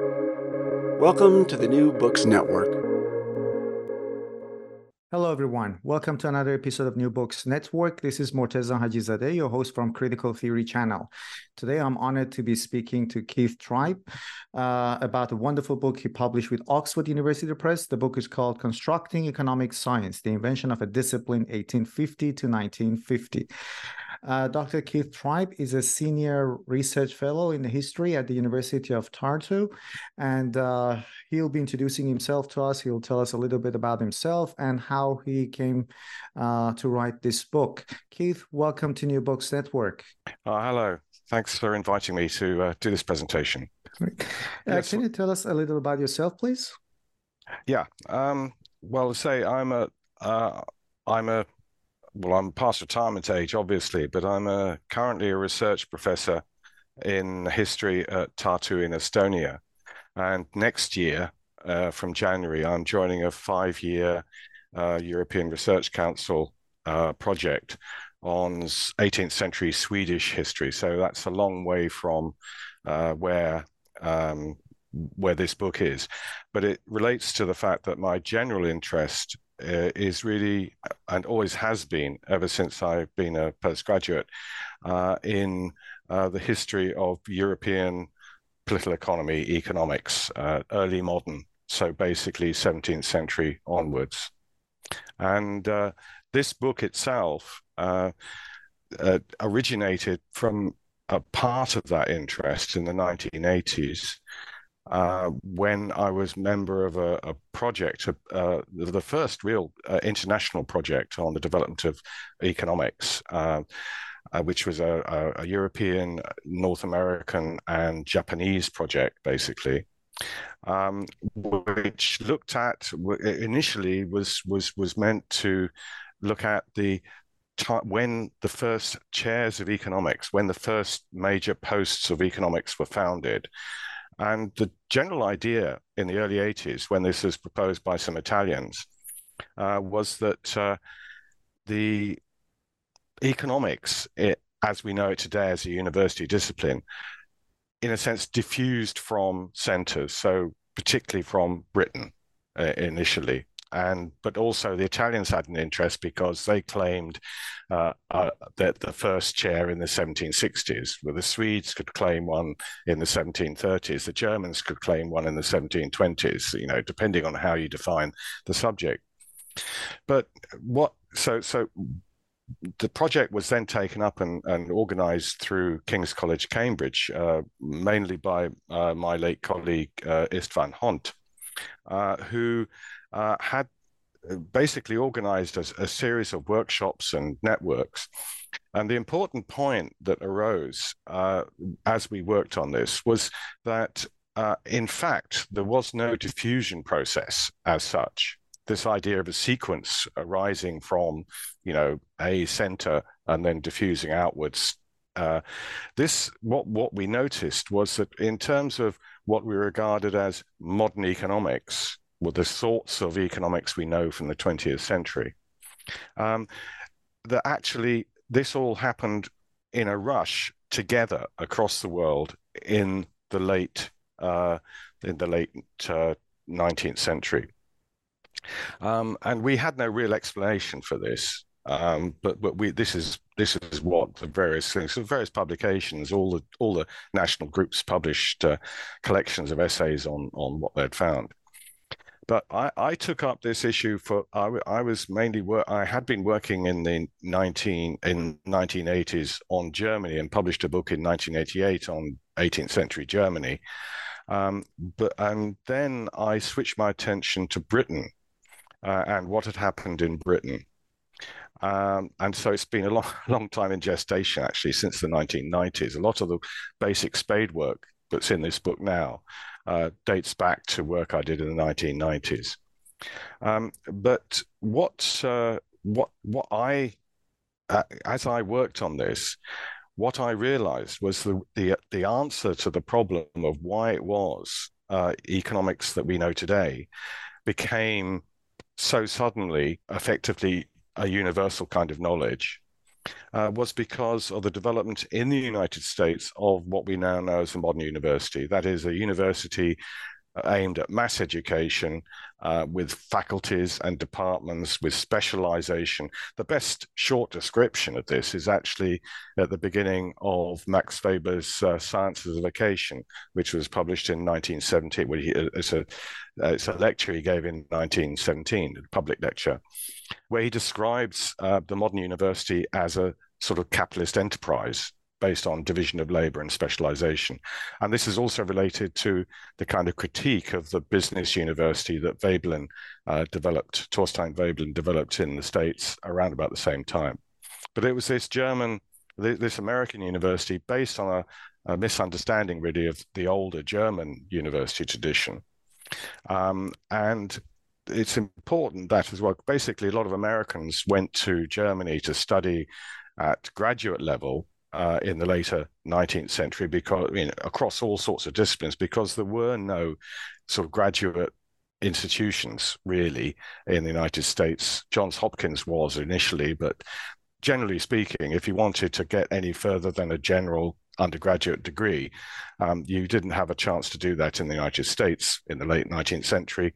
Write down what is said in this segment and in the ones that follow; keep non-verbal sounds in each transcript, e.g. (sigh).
Welcome to the New Books Network. Hello, everyone. Welcome to another episode of New Books Network. This is Morteza Hajizadeh, your host from Critical Theory Channel. Today, I'm honored to be speaking to Keith Tribe uh, about a wonderful book he published with Oxford University Press. The book is called Constructing Economic Science The Invention of a Discipline 1850 to 1950. Uh, Dr. Keith Tribe is a senior research fellow in the history at the University of Tartu, and uh, he'll be introducing himself to us. He'll tell us a little bit about himself and how he came uh, to write this book. Keith, welcome to New Books Network. Uh, hello. Thanks for inviting me to uh, do this presentation. Uh, yes. Can you tell us a little about yourself, please? Yeah. Um, well, say I'm a I'm a well, I'm past retirement age, obviously, but I'm a, currently a research professor in history at Tartu in Estonia. And next year, uh, from January, I'm joining a five year uh, European Research Council uh, project on 18th century Swedish history. So that's a long way from uh, where. Um, where this book is, but it relates to the fact that my general interest uh, is really and always has been ever since I've been a postgraduate uh, in uh, the history of European political economy, economics, uh, early modern, so basically 17th century onwards. And uh, this book itself originated from a part of that interest in the 1980s uh, when I was member of a, a project, uh, the first real uh, international project on the development of economics, uh, uh, which was a, a, European, North American, and Japanese project, basically. Um, which looked at initially was was was meant to look at the when the first chairs of economics, when the first major posts of economics were founded, and the general idea in the early 80s, when this was proposed by some Italians, uh, was that uh, the economics, it, as we know it today as a university discipline, in a sense, diffused from centers, so particularly from Britain uh, initially and but also the Italians had an interest because they claimed uh, uh, that the first chair in the 1760s, where the Swedes could claim one in the 1730s, the Germans could claim one in the 1720s. You know, depending on how you define the subject. But what so so the project was then taken up and, and organized through King's College, Cambridge, uh, mainly by uh, my late colleague uh, Istvan Hont, uh, who uh, had uh, basically organized a, a, series of workshops and networks. And the important point that arose uh, as we worked on this was that, uh, in fact, there was no diffusion process as such. This idea of a sequence arising from, you know, a center and then diffusing outwards. Uh, this, what what we noticed was that in terms of what we regarded as modern economics, were the sorts of economics we know from the 20th century. Um, that actually this all happened in a rush together across the world in the late uh, in the late uh, 19th century. Um, and we had no real explanation for this. Um, but but we this is this is what the various things, the various publications, all the all the national groups published uh, collections of essays on on what they'd found. But I, I took up this issue for I, I was mainly work I had been working in the 19 in 1980s on Germany and published a book in 1988 on 18th century Germany. Um, but and then I switched my attention to Britain uh, and what had happened in Britain. Um, and so it's been a long, (laughs) long time in gestation, actually, since the 1990s. A lot of the basic spade work that's in this book now uh, dates back to work I did in the 1990s. Um, but what uh, what what I uh, as I worked on this, what I realized was the the the answer to the problem of why it was uh, economics that we know today became so suddenly effectively a universal kind of knowledge uh, was because of the development in the United States of what we now know as a modern university. That is, a university aimed at mass education uh, with faculties and departments with specialization. The best short description of this is actually at the beginning of Max Weber's uh, Science as Vocation, which was published in 1970. It's a, it's a lecture he gave in 1917, a public lecture, where he describes uh, the modern university as a sort of capitalist enterprise based on division of labor and specialization. And this is also related to the kind of critique of the business university that Veblen uh, developed, Thorstein Veblen developed in the States around about the same time. But it was this German, this American university based on a, a misunderstanding really of the older German university tradition. Um, and it's important that as well, basically, a lot of Americans went to Germany to study at graduate level uh, in the later 19th century because across all sorts of disciplines because there were no sort of graduate institutions really in the United States. Johns Hopkins was initially, but generally speaking, if you wanted to get any further than a general undergraduate degree, um, you didn't have a chance to do that in the United States in the late 19th century.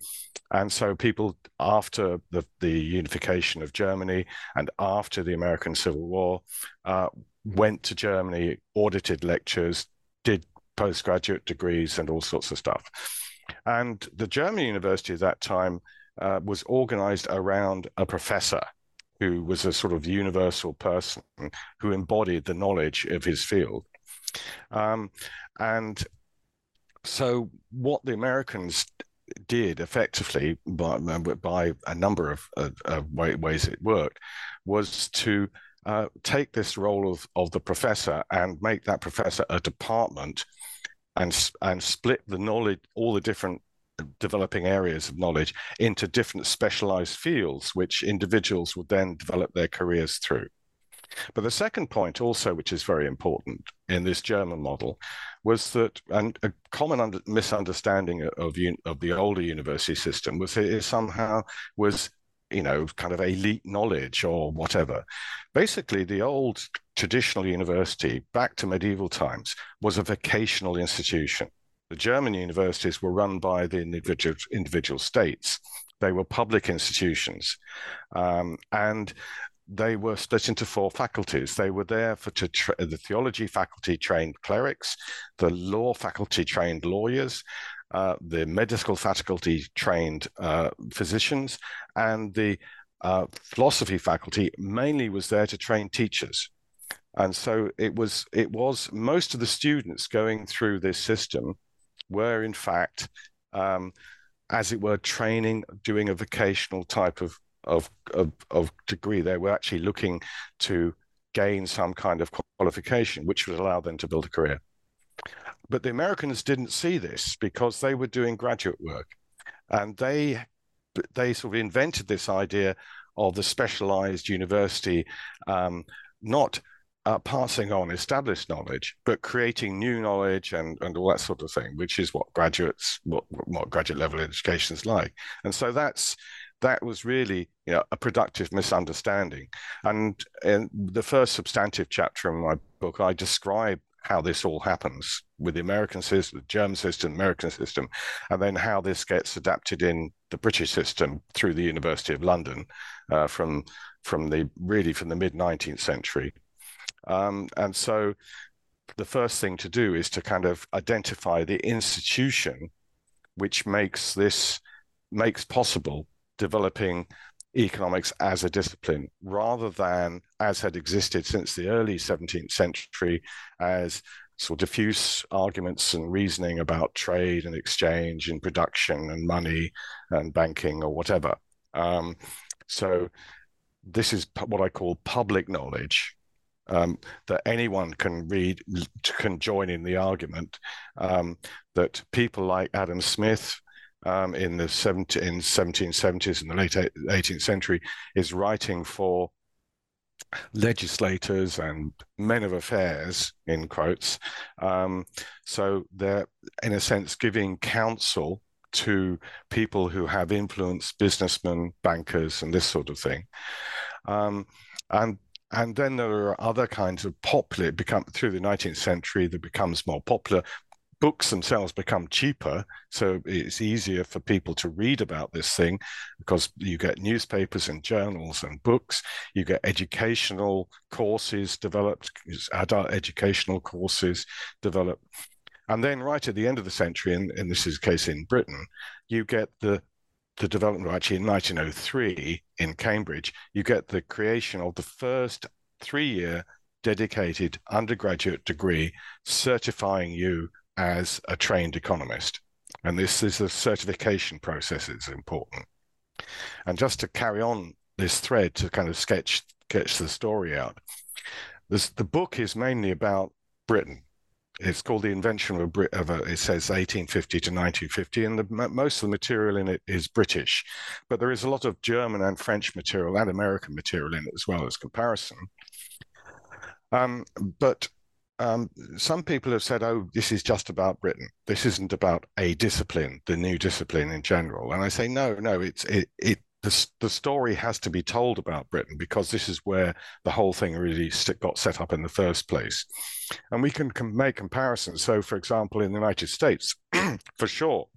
And so people, after the, the unification of Germany and after the American Civil War, uh, went to Germany, audited lectures, did postgraduate degrees, and all sorts of stuff. And the German university at that time uh, was organized around a professor who was a sort of universal person who embodied the knowledge of his field. Um, and so, what the Americans did effectively by, by a number of, ways it worked was to uh, take this role of, of the professor and make that professor a department and, and split the knowledge, all the different developing areas of knowledge into different specialized fields, which individuals would then develop their careers through. But the second point, also, which is very important in this German model, was that and a common under, misunderstanding of, of the older university system was it somehow was you know, kind of elite knowledge or whatever. Basically, the old traditional university, back to medieval times, was a vocational institution. The German universities were run by the individual, individual states. They were public institutions. Um, and they were split into four faculties. They were there for to tra- the theology faculty trained clerics, the law faculty trained lawyers, uh, the medical faculty trained uh, physicians, and the uh, philosophy faculty mainly was there to train teachers. And so it was it was most of the students going through this system were in fact, um, as it were, training, doing a vocational type of, of of, of degree. They were actually looking to gain some kind of qualification, which would allow them to build a career. But the Americans didn't see this because they were doing graduate work, and they they sort of invented this idea of the specialized university, um, not uh, passing on established knowledge, but creating new knowledge and, and all that sort of thing, which is what graduates, what, what graduate level education is like. And so that's that was really you know, a productive misunderstanding. And in the first substantive chapter in my book, I describe how this all happens with the American system, the German system, American system, and then how this gets adapted in the British system through the University of London uh, from from the really from the mid 19th century. Um, and so the first thing to do is to kind of identify the institution which makes this makes possible developing economics as a discipline rather than as had existed since the early 17th century as sort of diffuse arguments and reasoning about trade and exchange and production and money and banking or whatever. Um, so this is what I call public knowledge um, that anyone can read, can join in the argument. Um, that people like Adam Smith um, in the 17, in 1770s and the late 18th century is writing for legislators and men of affairs in quotes. Um, so they're in a sense giving counsel to people who have influence businessmen bankers and this sort of thing. Um, and and then there are other kinds of popular become through the 19th century that becomes more popular books themselves become cheaper so it's easier for people to read about this thing because you get newspapers and journals and books you get educational courses developed adult educational courses developed. And then right at the end of the century and, and this is the case in britain you get the the development actually in 1903 in Cambridge, you get the creation of the first three year dedicated undergraduate degree certifying you as a trained economist. And this is the certification process is important. And just to carry on this thread to kind of sketch sketch the story out, this, the book is mainly about Britain it's called the invention of a, of a, it says 1850 to 1950 and the, most of the material in it is british but there is a lot of german and french material and american material in it as well as comparison um, but um, some people have said oh this is just about britain this isn't about a discipline the new discipline in general and i say no no it's it, it the, the story has to be told about Britain because this is where the whole thing really got set up in the first place. And we can com- make comparisons. So, for example, in the United States, (clears throat) for sure,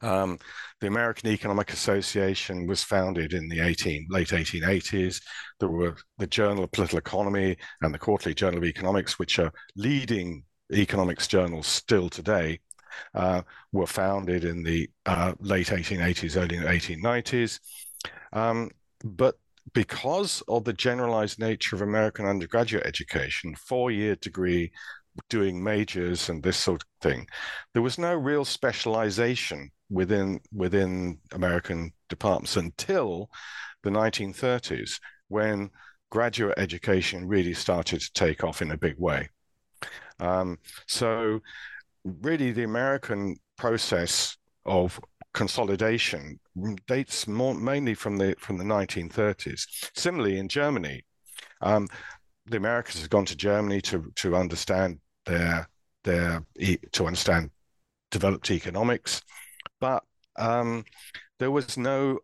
um, the American Economic Association was founded in the 18, late 1880s. There were the Journal of Political Economy and the Quarterly Journal of Economics, which are leading economics journals still today uh, were founded in the uh, late 1880s, early 1890s. Um, but because of the generalized nature of American undergraduate education, four year degree, doing majors and this sort of thing, there was no real specialization within within American departments until the 1930s, when graduate education really started to take off in a big way. Um, so really the American process of consolidation dates more mainly from the from the 1930s. Similarly, in Germany, um, the Americans have gone to Germany to to understand their their to understand developed economics, but um, there was no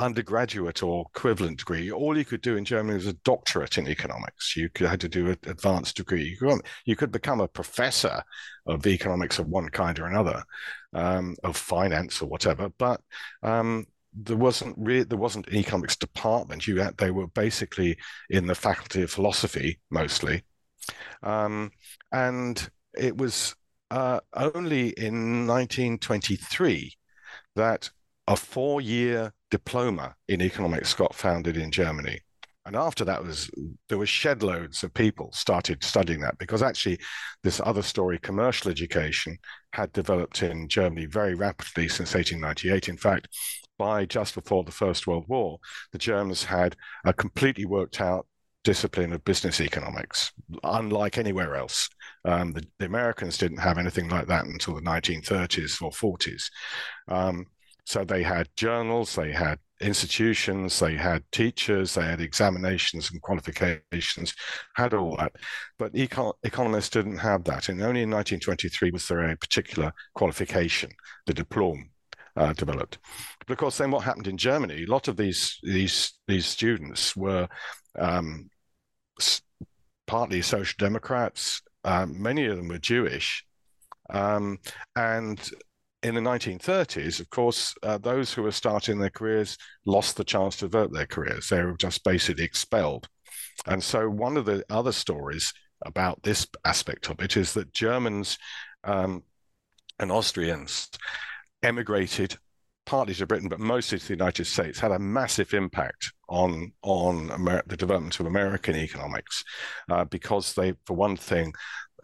undergraduate or equivalent degree. All you could do in Germany was a doctorate in economics. You could, had to do an advanced degree. You could, you could become a professor of economics of one kind or another, um, of finance or whatever. But um, there wasn't re- there wasn't an economics department. You had, they were basically in the faculty of philosophy mostly, um, and it was uh, only in 1923 that a four-year diploma in economics got founded in Germany. And after that was there was shed loads of people started studying that because actually this other story, commercial education, had developed in Germany very rapidly since 1898. In fact, by just before the First World War, the Germans had a completely worked out discipline of business economics, unlike anywhere else. Um, the, the, Americans didn't have anything like that until the 1930s or 40s. Um, so they had journals, they had institutions, they had teachers, they had examinations and qualifications, had all that. But econ- economists didn't have that. And only in 1923 was there a particular qualification, the diploma. Uh, developed, but of course, then what happened in Germany? A lot of these these these students were um, partly social democrats. Uh, many of them were Jewish, um, and in the 1930s, of course, uh, those who were starting their careers lost the chance to develop their careers. They were just basically expelled. And so, one of the other stories about this aspect of it is that Germans um, and Austrians emigrated partly to Britain, but mostly to the United States, had a massive impact on on Amer- the development of American economics, uh, because they, for one thing,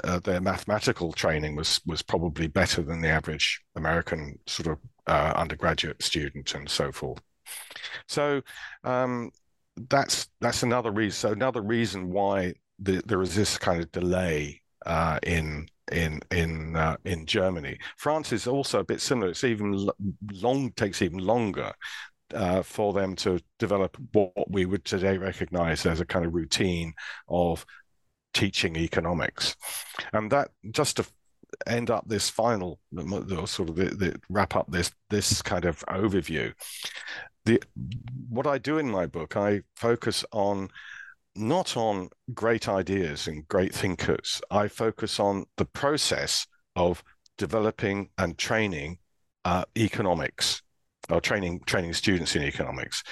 uh, their mathematical training was was probably better than the average American sort of uh, undergraduate student and so forth. So um, that's that's another reason. So another reason why the, there is this kind of delay uh, in in in uh, in Germany. France is also a bit similar. It's even long takes even longer uh, for them to develop what we would today recognize as a kind of routine of teaching economics. And that just to end up this final sort of the, the, wrap up this this kind of overview. The what I do in my book, I focus on not on great ideas and great thinkers. I focus on the process of developing and training uh, economics or training training students in economics.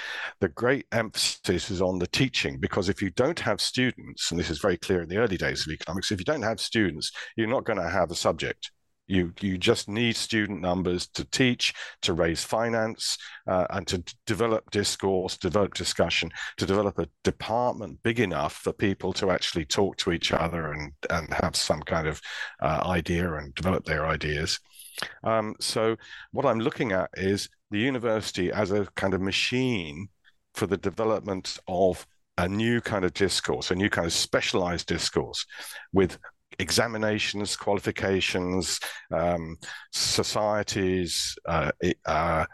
The great emphasis is on the teaching because if you don't have students, and this is very clear in the early days of economics, if you don't have students, you're not going to have a subject. You you just need student numbers to teach, to raise finance, uh, and to develop discourse, develop discussion, to develop a department big enough for people to actually talk to each other and and have some kind of uh, idea and develop their ideas. Um, so what I'm looking at is the university as a kind of machine for the development of a new kind of discourse, a new kind of specialized discourse with examinations, qualifications, um, societies, uh, uh,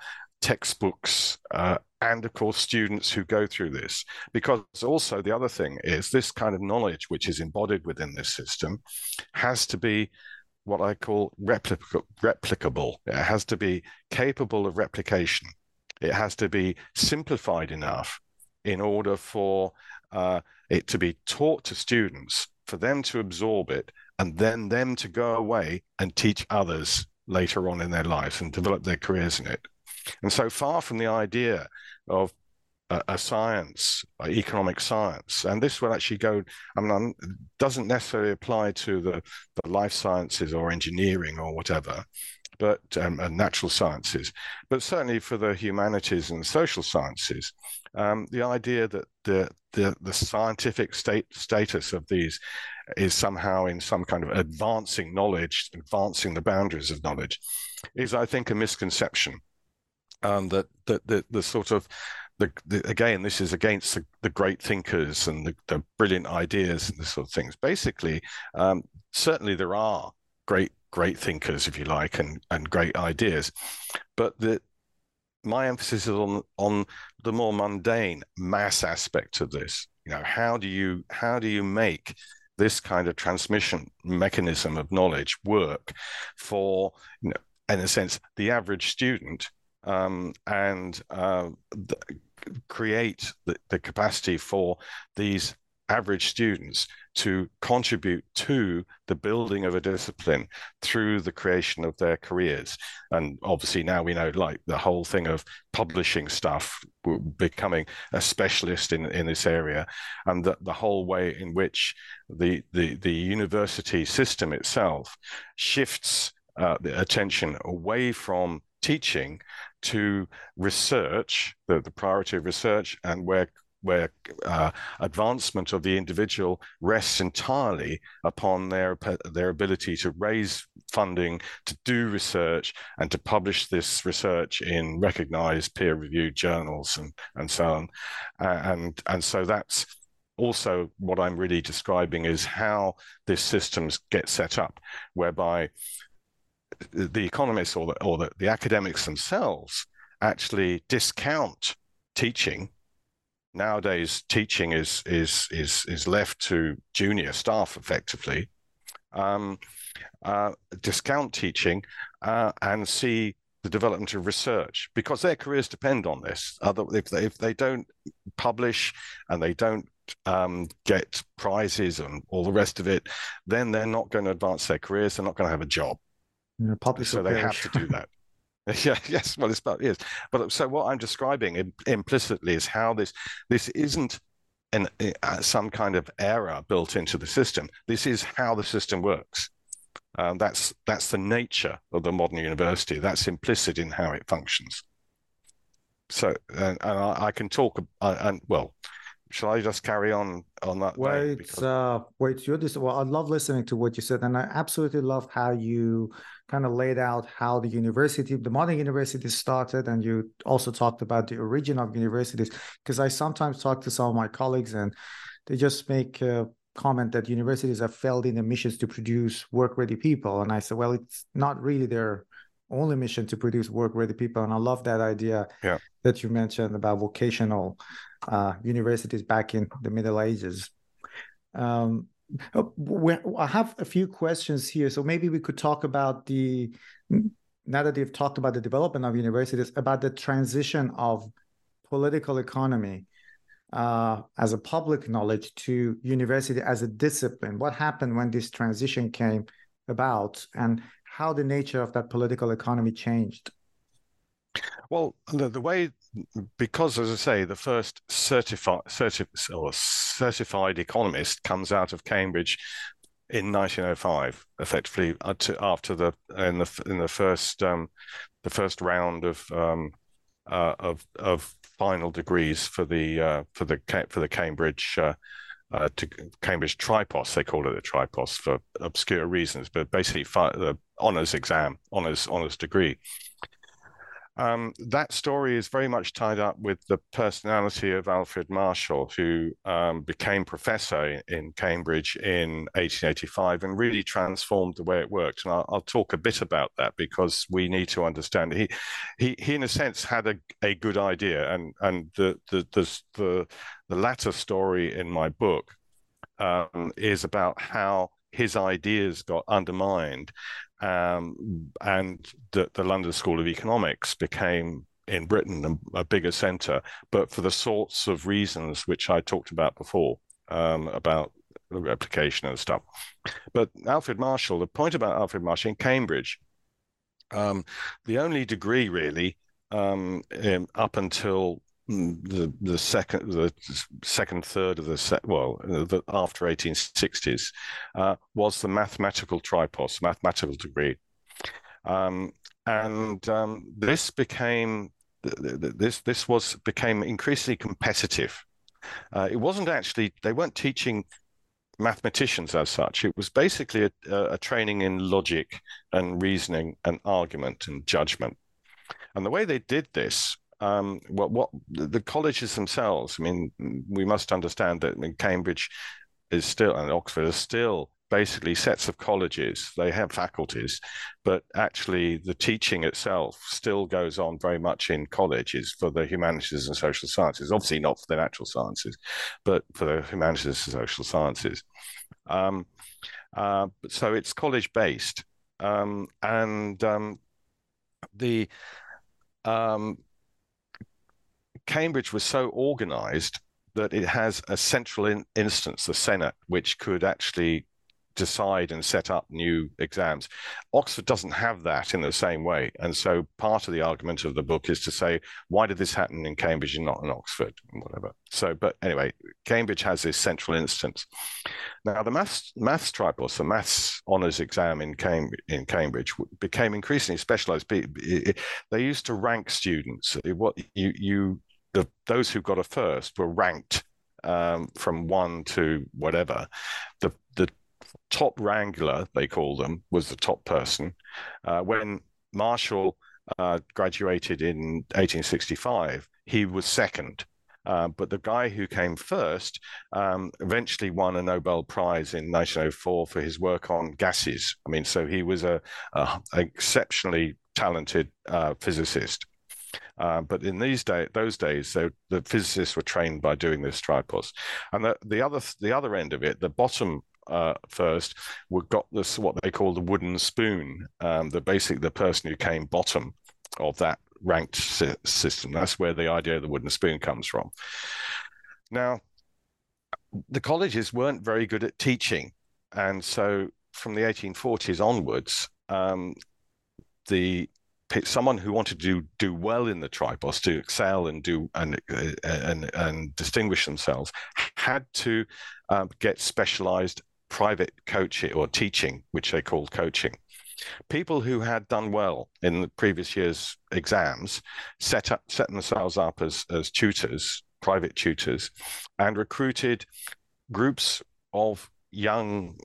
textbooks, uh, and of course students who go through this. Because also the other thing is this kind of knowledge which is embodied within this system has to be what I call replic- replicable. It has to be capable of replication. It has to be simplified enough in order for uh, it to be taught to students, for them to absorb it, and then them to go away and teach others later on in their lives and develop their careers in it. And so far from the idea of a, science, a economic science, and this will actually go. I mean, doesn't necessarily apply to the, the life sciences or engineering or whatever, but um, and natural sciences, but certainly for the humanities and social sciences, um, the idea that the, the the scientific state status of these is somehow in some kind of advancing knowledge, advancing the boundaries of knowledge, is I think a misconception. Um, that that the, the sort of the, the, again, this is against the, the great thinkers and the, the, brilliant ideas and this sort of things. Basically, um, certainly there are great great thinkers, if you like, and and great ideas, but the my emphasis is on on the more mundane mass aspect of this. You know, how do you how do you make this kind of transmission mechanism of knowledge work for, you know, in a sense, the average student um, and uh, the, create the, the capacity for these average students to contribute to the building of a discipline through the creation of their careers. And obviously, now we know like the whole thing of publishing stuff, becoming a specialist in, in this area, and the, the whole way in which the, the, the university system itself shifts uh, the attention away from teaching to research, the, the priority of research, and where where uh, advancement of the individual rests entirely upon their their ability to raise funding, to do research, and to publish this research in recognized peer-reviewed journals and and so on, and and so that's also what I'm really describing is how this systems get set up, whereby the economists or the, or the, the academics themselves actually discount teaching nowadays teaching is is is is left to junior staff effectively. Um, uh, discount teaching uh, and see the development of research because their careers depend on this. Other, if they, if they don't publish and they don't um, get prizes and all the rest of it then they're not going to advance their careers they're not going to have a job. Publish so they have to do that. (laughs) (laughs) yeah, yes. Well, it's about yes, but so what I'm describing Im- implicitly is how this this isn't an, uh, some kind of error built into the system. This is how the system works. Um, that's that's the nature of the modern university. That's implicit in how it functions. So, and, and I, I, can talk. And well, shall I just carry on on that? Wait, because... uh, wait. You're this. Well, I love listening to what you said, and I absolutely love how you kind of laid out how the university, the modern university started, and you also talked about the origin of universities. Because I sometimes talk to some of my colleagues, and they just make a comment that universities have failed in their missions to produce work-ready people, and I said, well, it's not really their only mission to produce work-ready people, and I love that idea yeah. that you mentioned about vocational uh, universities back in the Middle Ages. Um, oh, I have a few questions here, so maybe we could talk about the now that you've talked about the development of universities, about the transition of political economy uh, as a public knowledge to university as a discipline? What happened when this transition came about, and how the nature of that political economy changed? Well, the, the way, because as I say, the first certified certi- or certified economist comes out of Cambridge in 1905, effectively after the in the in the first um, the first round of um, uh, of of final degrees for the uh, for the for the Cambridge uh, uh, to Cambridge Tripos. They call it a Tripos for obscure reasons, but basically the honors exam, honors honors degree. Um, that story is very much tied up with the personality of Alfred Marshall, who um, became professor in Cambridge in 1885 and really transformed the way it worked. And I'll, I'll talk a bit about that because we need to understand. He, he, he in a sense, had a, a good idea, and and the the the the, the latter story in my book um, is about how his ideas got undermined um, and the, the London School of Economics became in Britain a, bigger centre, but for the sorts of reasons which I talked about before um, about the replication and stuff. But Alfred Marshall, the point about Alfred Marshall in Cambridge, um, the only degree really um, in, up until the the second the second third of the set well the, after 1860s uh, was the mathematical tripos mathematical degree. Um, and um, this became this this was became increasingly competitive. Uh, it wasn't actually they weren't teaching mathematicians as such. It was basically a, a training in logic and reasoning and argument and judgment. And the way they did this um, what, what the colleges themselves, I mean, we must understand that I mean, Cambridge is still and Oxford are still basically sets of colleges. They have faculties, but actually the teaching itself still goes on very much in colleges for the humanities and social sciences. Obviously not for the natural sciences, but for the humanities and social sciences. Um, uh, so it's college based, um, and um, the um, Cambridge was so organized that it has a central in- instance, the Senate, which could actually decide and set up new exams. Oxford doesn't have that in the same way. And so part of the argument of the book is to say, why did this happen in Cambridge and not in Oxford? and Whatever. So, but anyway, Cambridge has this central instance. Now, the maths, maths tripos, the maths honours exam in, Cam- in Cambridge became increasingly specialised. They used to rank students. What you, you the those who got a first were ranked um, from one to whatever. The the top wrangler they call them was the top person. Uh, when Marshall uh, graduated in 1865, he was second. Uh, but the guy who came first um, eventually won a Nobel Prize in 1904 for his work on gases. I mean, so he was a, a exceptionally talented uh, physicist. Uh, but in these day, those days, the physicists were trained by doing this tripos, and the, the other the other end of it, the bottom uh, first, we got this what they call the wooden spoon. Um, the basic the person who came bottom of that ranked si- system. That's where the idea of the wooden spoon comes from. Now, the colleges weren't very good at teaching, and so from the 1840s onwards, um, the someone who wanted to do, well in the tripos, to excel and do and and and distinguish themselves, had to um, get specialized private coaching or teaching, which they called coaching. People who had done well in the previous year's exams set up set themselves up as as tutors, private tutors, and recruited groups of young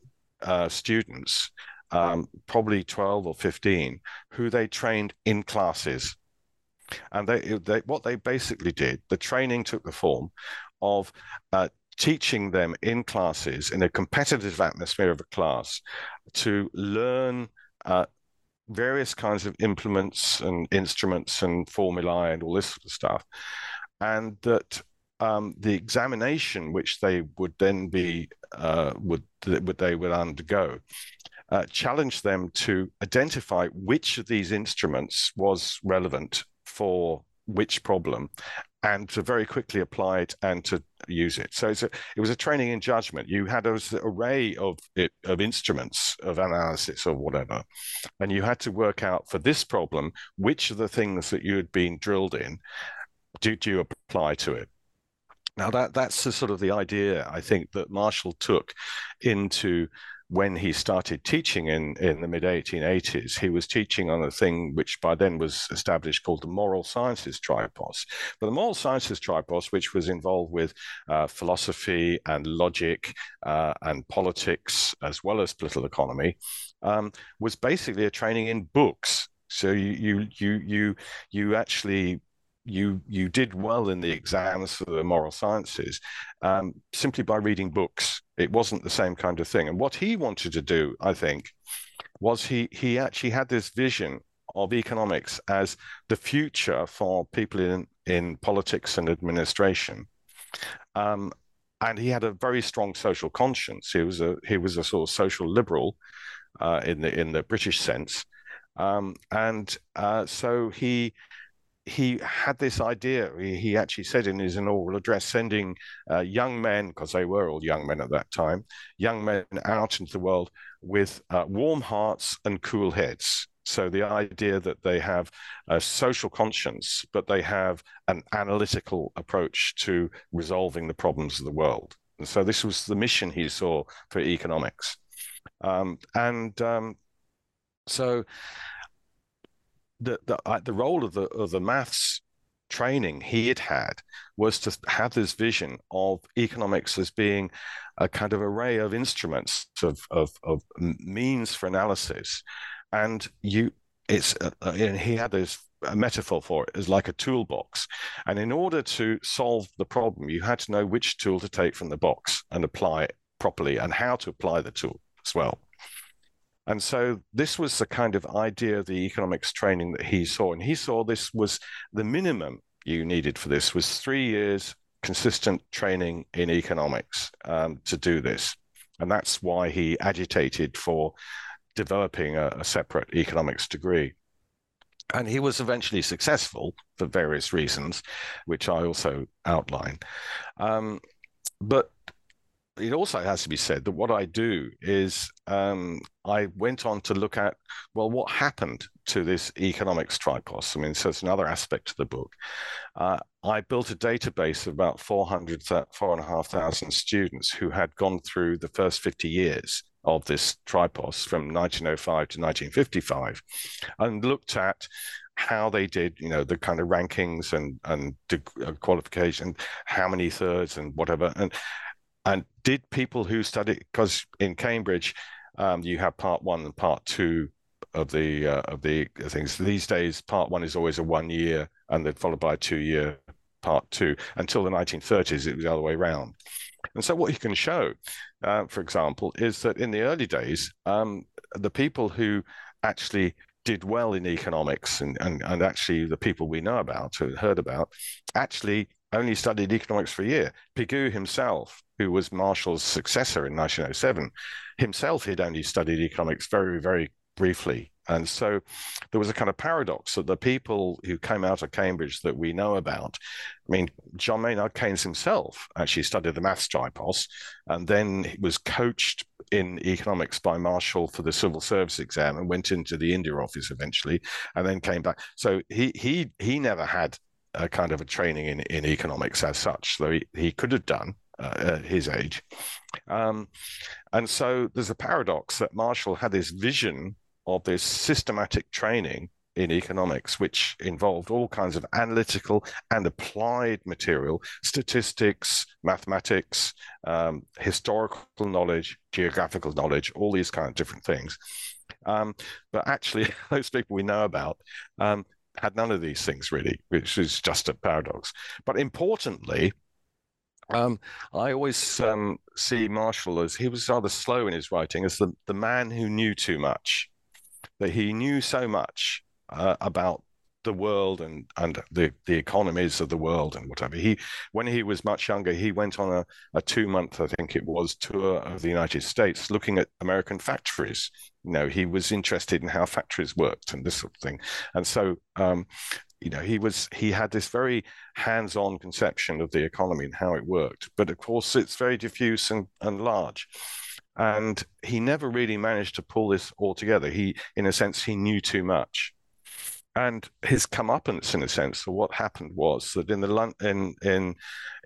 uh, students um, probably 12 or 15, who they trained in classes. And they, they, what they basically did, the training took the form of uh, teaching them in classes in a competitive atmosphere of a class to learn uh, various kinds of implements and instruments and formulae and all this sort of stuff. And that um, the examination which they would then be uh, would would they would undergo uh, challenged them to identify which of these instruments was relevant for which problem and to very quickly apply it and to use it. So a, it was a training in judgment. You had an array of of instruments of analysis or whatever, and you had to work out for this problem which of the things that you had been drilled in did you apply to it. Now that that's the sort of the idea I think that Marshall took into when he started teaching in, in the mid 1880s, he was teaching on a thing which by then was established called the moral sciences tripos. But the moral sciences tripos, which was involved with uh, philosophy and logic uh, and politics as well as political economy, um, was basically a training in books. So you you you you you actually you you did well in the exams for the moral sciences um, simply by reading books. It wasn't the same kind of thing. And what he wanted to do, I think, was he he actually had this vision of economics as the future for people in in politics and administration. Um, and he had a very strong social conscience. He was a he was a sort of social liberal uh, in the in the British sense, um, and uh, so he he had this idea. He, actually said in his inaugural address, sending uh, young men, because they were all young men at that time, young men out into the world with uh, warm hearts and cool heads. So the idea that they have a social conscience, but they have an analytical approach to resolving the problems of the world. And so this was the mission he saw for economics. Um, and um, so the the, uh, the role of the of the maths training he had had was to have this vision of economics as being a kind of array of instruments of of, of means for analysis, and you it's uh, uh and he had this a metaphor for it as like a toolbox. And in order to solve the problem, you had to know which tool to take from the box and apply it properly and how to apply the tool as well. And so this was the kind of idea of the economics training that he saw. And he saw this was the minimum you needed for this was three years consistent training in economics um, to do this. And that's why he agitated for developing a, a separate economics degree. And he was eventually successful for various reasons, which I also outline. Um, but it also has to be said that what I do is um, I went on to look at, well, what happened to this economics tripos? I mean, so it's another aspect of the book. Uh, I built a database of about 400, 4,500 students who had gone through the first 50 years of this tripos from 1905 to 1955 and looked at how they did, you know, the kind of rankings and and uh, qualification, how many thirds and whatever, and and did people who study because in Cambridge um, you have part one and part two of the uh, of the things. These days, part one is always a one year, and then followed by a two year part two. Until the 1930s, it was the other way around. And so, what you can show, uh, for example, is that in the early days, um, the people who actually did well in economics and, and, and actually the people we know about, who heard about, actually only studied economics for a year. Pigou himself, who was Marshall's successor in 1907, himself had only studied economics very, very briefly. And so there was a kind of paradox that the people who came out of Cambridge that we know about, I mean, John Maynard Keynes himself actually studied the maths tripos and then was coached in economics by Marshall for the civil service exam and went into the India office eventually and then came back. So he he he never had a kind of a training in, in economics as such, though he, he could have done uh, at his age. Um, and so there's a paradox that Marshall had this vision of this systematic training in economics, which involved all kinds of analytical and applied material, statistics, mathematics, um, historical knowledge, geographical knowledge, all these kind of different things. Um, but actually, (laughs) those people we know about um, had none of these things really, which is just a paradox. But importantly, um, I always um, see Marshall as he was rather slow in his writing, as the, the man who knew too much, that he knew so much uh, about the world and and the the economies of the world and whatever. He when he was much younger, he went on a, a two month, I think it was, tour of the United States, looking at American factories. You know, he was interested in how factories worked and this sort of thing. And so um, you know he was he had this very hands-on conception of the economy and how it worked. But of course it's very diffuse and, and large. And he never really managed to pull this all together. He in a sense he knew too much. And his comeuppance in a sense for what happened was that in the in in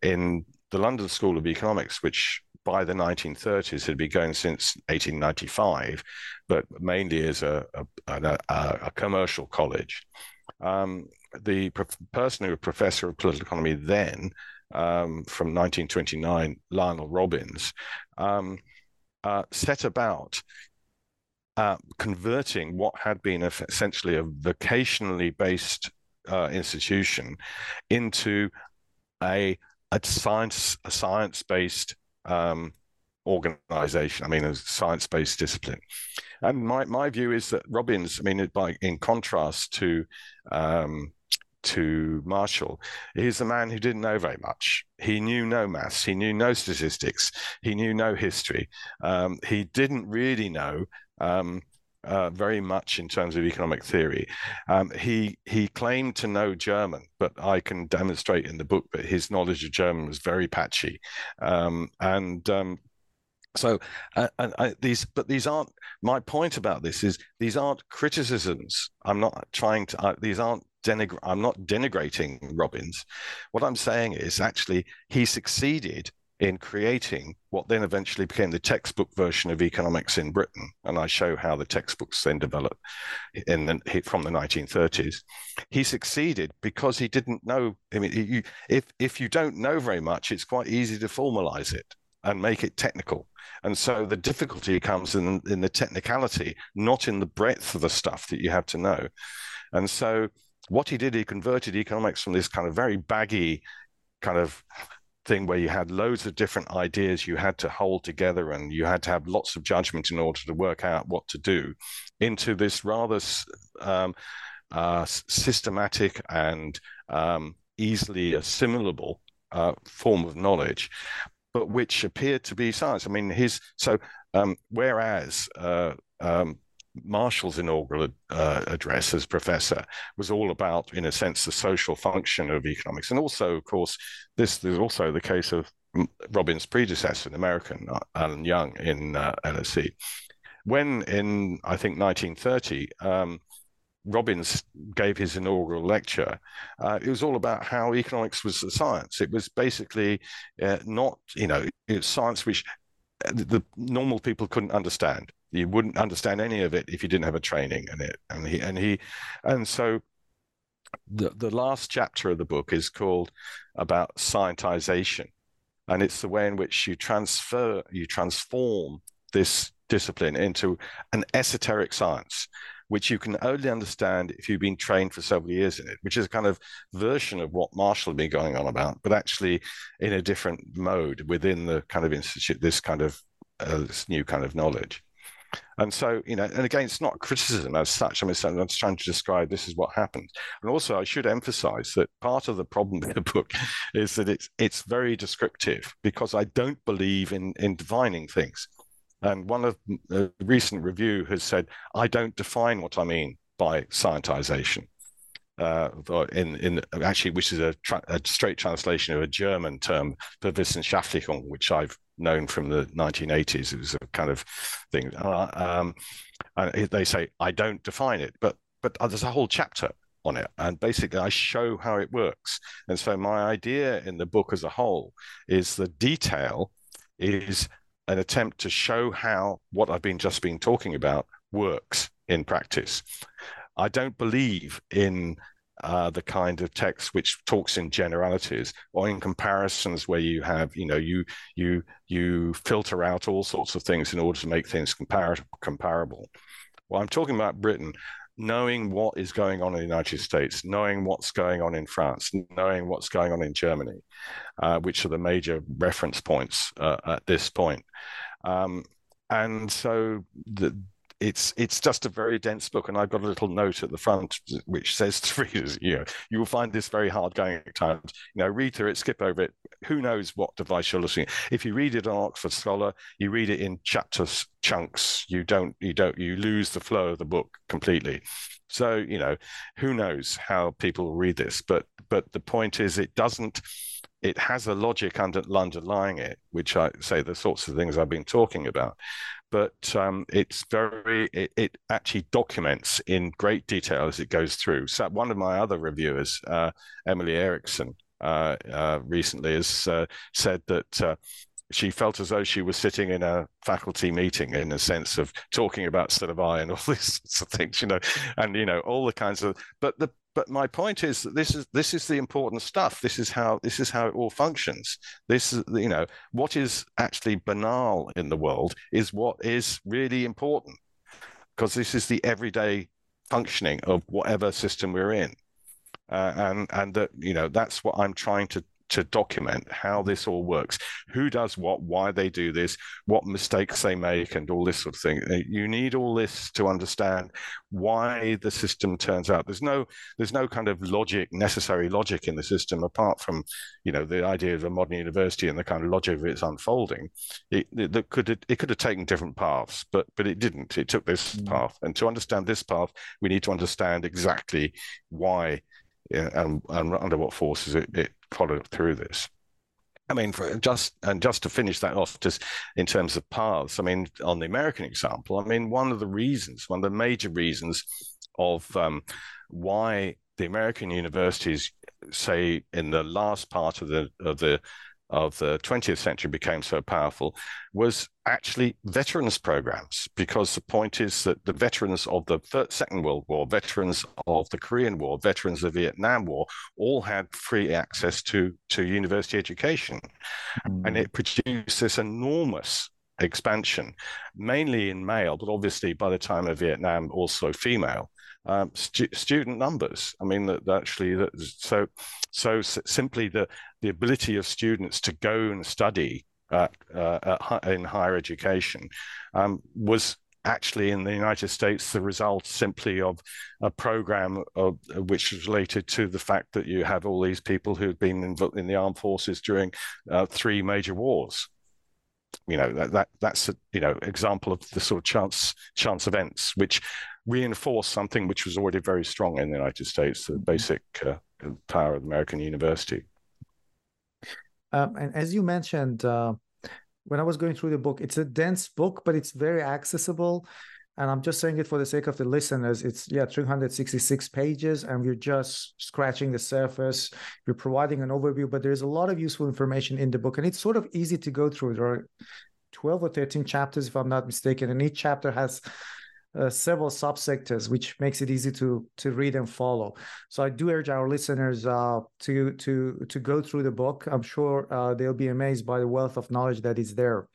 in the London School of Economics, which by the 1930s had been going since 1895, but mainly as a, a, a, a commercial college. Um, the person who was professor of political economy then, um, from 1929, Lionel Robbins, um, uh, set about uh, converting what had been essentially a vocationally based uh, institution into a, a science a science based um, organization. I mean, a science based discipline. And my, my view is that Robbins, I mean, by in contrast to um, to Marshall, he's a man who didn't know very much. He knew no maths, he knew no statistics, he knew no history. Um, he didn't really know um, uh, very much in terms of economic theory. Um, he he claimed to know German, but I can demonstrate in the book that his knowledge of German was very patchy, um, and um, so uh, and I, these but these aren't my point about this is these aren't criticisms i'm not trying to uh, these aren't denigr- i'm not denigrating robbins what i'm saying is actually he succeeded in creating what then eventually became the textbook version of economics in Britain. And I show how the textbooks then developed in the, from the 1930s. He succeeded because he didn't know. I mean, you, if if you don't know very much, it's quite easy to formalize it and make it technical. And so the difficulty comes in, in the technicality, not in the breadth of the stuff that you have to know. And so what he did, he converted economics from this kind of very baggy kind of thing where you had loads of different ideas you had to hold together and you had to have lots of judgment in order to work out what to do into this rather um, uh, systematic and um, easily assimilable uh, form of knowledge but which appeared to be science. I mean, his so um, whereas uh, um, Marshall's inaugural uh, address as professor was all about, in a sense, the social function of economics, and also, of course, this is also the case of Robbins' predecessor, an American, uh, Allyn Young, in uh, LSE. When in I think 1930. Um, Robbins gave his inaugural lecture, uh, it was all about how economics was a science. It was basically uh, not, you know, it's science which uh, the normal people couldn't understand. You wouldn't understand any of it if you didn't have a training in it. And he and he, and so the the last chapter of the book is called about scientization, and it's the way in which you transfer, you transform this discipline into an esoteric science which you can only understand if you've been trained for several years in it, which is a kind of version of what Marshall had been going on about, but actually in a different mode within the kind of institute, this kind of uh, this new kind of knowledge. And so, you know, and again, it's not criticism as such. I mean, I'm just trying to describe this is what happened. And also, I should emphasize that part of the problem with the book is that it's it's very descriptive because I don't believe in in defining things. And one of the recent review has said, I don't define what I mean by scientization. Uh, in in actually, which is a, tra- a, straight translation of a German term, Verwissenschaftlichung, which I've known from the 1980s. It was a kind of thing. Uh, um, and they say I don't define it, but but there's a whole chapter on it, and basically I show how it works. And so my idea in the book as a whole is the detail is an attempt to show how what I've been just been talking about works in practice. I don't believe in uh, the kind of text which talks in generalities or in comparisons where you have, you know, you you you filter out all sorts of things in order to make things compar- comparable. Well, I'm talking about Britain knowing what is going on in the United States, knowing what's going on in France, knowing what's going on in Germany, uh, which are the major reference points uh, at this point. Um, and so the, it's it's just a very dense book, and I've got a little note at the front which says to (laughs) readers, you know, you will find this very hard going at times. You know, read through it, skip over it. Who knows what device you're listening? If you read it on Oxford Scholar, you read it in chapters chunks. You don't you don't you lose the flow of the book completely. So you know, who knows how people read this? But but the point is, it doesn't it has a logic under, underlying it, which I say the sorts of things I've been talking about. But um, it's very, it, it, actually documents in great detail as it goes through. So one of my other reviewers, uh, Emily Erikson, uh, uh, recently has uh, said that uh, she felt as though she was sitting in a faculty meeting in a sense of talking about I and all (laughs) these sorts of things, you know, and you know all the kinds of. But the but my point is that this is this is the important stuff. This is how this is how it all functions. This is you know what is actually banal in the world is what is really important because this is the everyday functioning of whatever system we're in. Uh, and and that you know that's what I'm trying to to document how this all works. Who does what why they do this what mistakes they make and all this sort of thing. Uh, you need all this to understand why the system turns out. There's no there's no kind of logic necessary logic in the system apart from you know the idea of a modern university and the kind of logic of its unfolding. It, it, it could it could have taken different paths but but it didn't. It took this mm. path. And to understand this path we need to understand exactly why and, and under what forces it, it followed through this. I mean, just and just to finish that off, just in terms of paths. I mean, on the American example, I mean, one of the reasons, one of the major reasons of um, why the American universities, say, in the last part of the of the of the 20th century became so powerful was actually veterans programs because the point is that the veterans of the Second World War, veterans of the Korean War, veterans of the Vietnam War, all had free access to to university education, mm. and it produced this enormous expansion, mainly in male, but obviously by the time of Vietnam also female um, stu- student numbers. I mean, that, that actually, that, so so simply the the ability of students to go and study at, uh, at in higher education um, was actually in the United States the result simply of a program of, which is related to the fact that you have all these people who've been in, in the armed forces during uh, three major wars. You know that, that that's a you know example of the sort of chance chance events which reinforce something which was already very strong in the United States, the mm-hmm. basic uh, power of American university. Um, and as you mentioned, uh, when I was going through the book, it's a dense book, but it's very accessible. And I'm just saying it for the sake of the listeners. It's yeah, 366 pages, and we're just scratching the surface. We're providing an overview, but there's a lot of useful information in the book, and it's sort of easy to go through. There are 12 or 13 chapters, if I'm not mistaken, and each chapter has uh, several subsectors, which makes it easy to to read and follow. So I do urge our listeners uh, to to to go through the book. I'm sure uh, they'll be amazed by the wealth of knowledge that is there.